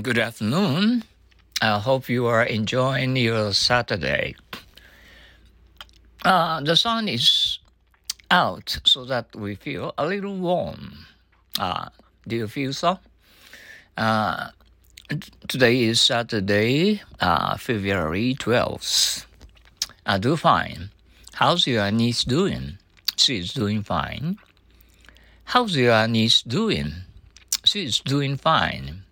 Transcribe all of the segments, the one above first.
Good afternoon. I hope you are enjoying your Saturday. Uh, the sun is out so that we feel a little warm. Uh, do you feel so? Uh, today is Saturday, uh, February 12th. I do fine. How's your niece doing? She's doing fine. How's your niece doing? She's doing fine.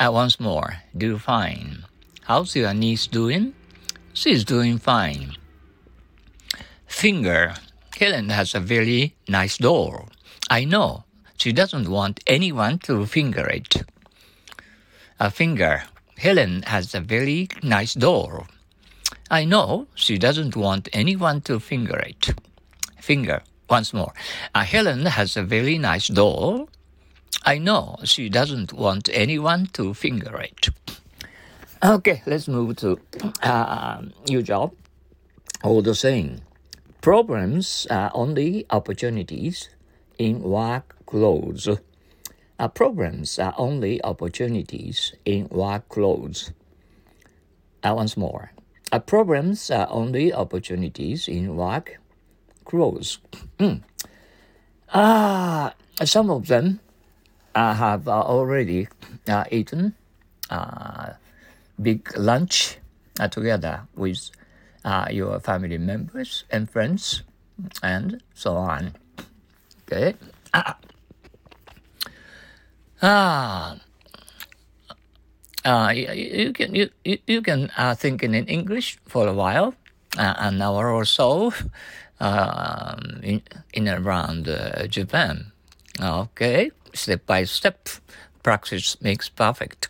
Uh, once more, do fine. How's your niece doing? She's doing fine. Finger. Helen has a very nice doll. I know. She doesn't want anyone to finger it. A finger. Helen has a very nice doll. I know she doesn't want anyone to finger it. Finger. Once more. Uh, Helen has a very nice doll. I know she doesn't want anyone to finger it. Okay, let's move to uh, your job. All the same, problems are only opportunities in work clothes. Uh, problems are only opportunities in work clothes. Uh, once more, uh, problems are only opportunities in work clothes. Mm. Ah, some of them I have uh, already uh, eaten uh, big lunch together with your family members and friends and so on. Okay. Ah. Uh, you, you can you, you can uh, think in English for a while, uh, an hour or so, um, in, in around Japan. Okay step by step. Practice makes perfect.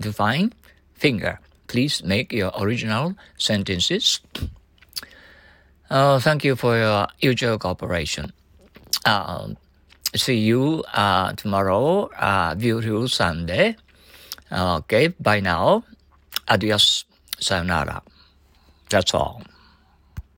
Define finger. Please make your original sentences. Uh, thank you for your usual cooperation. Uh, see you uh, tomorrow. Uh, beautiful Sunday. Okay, bye now. Adios. Sayonara. That's all.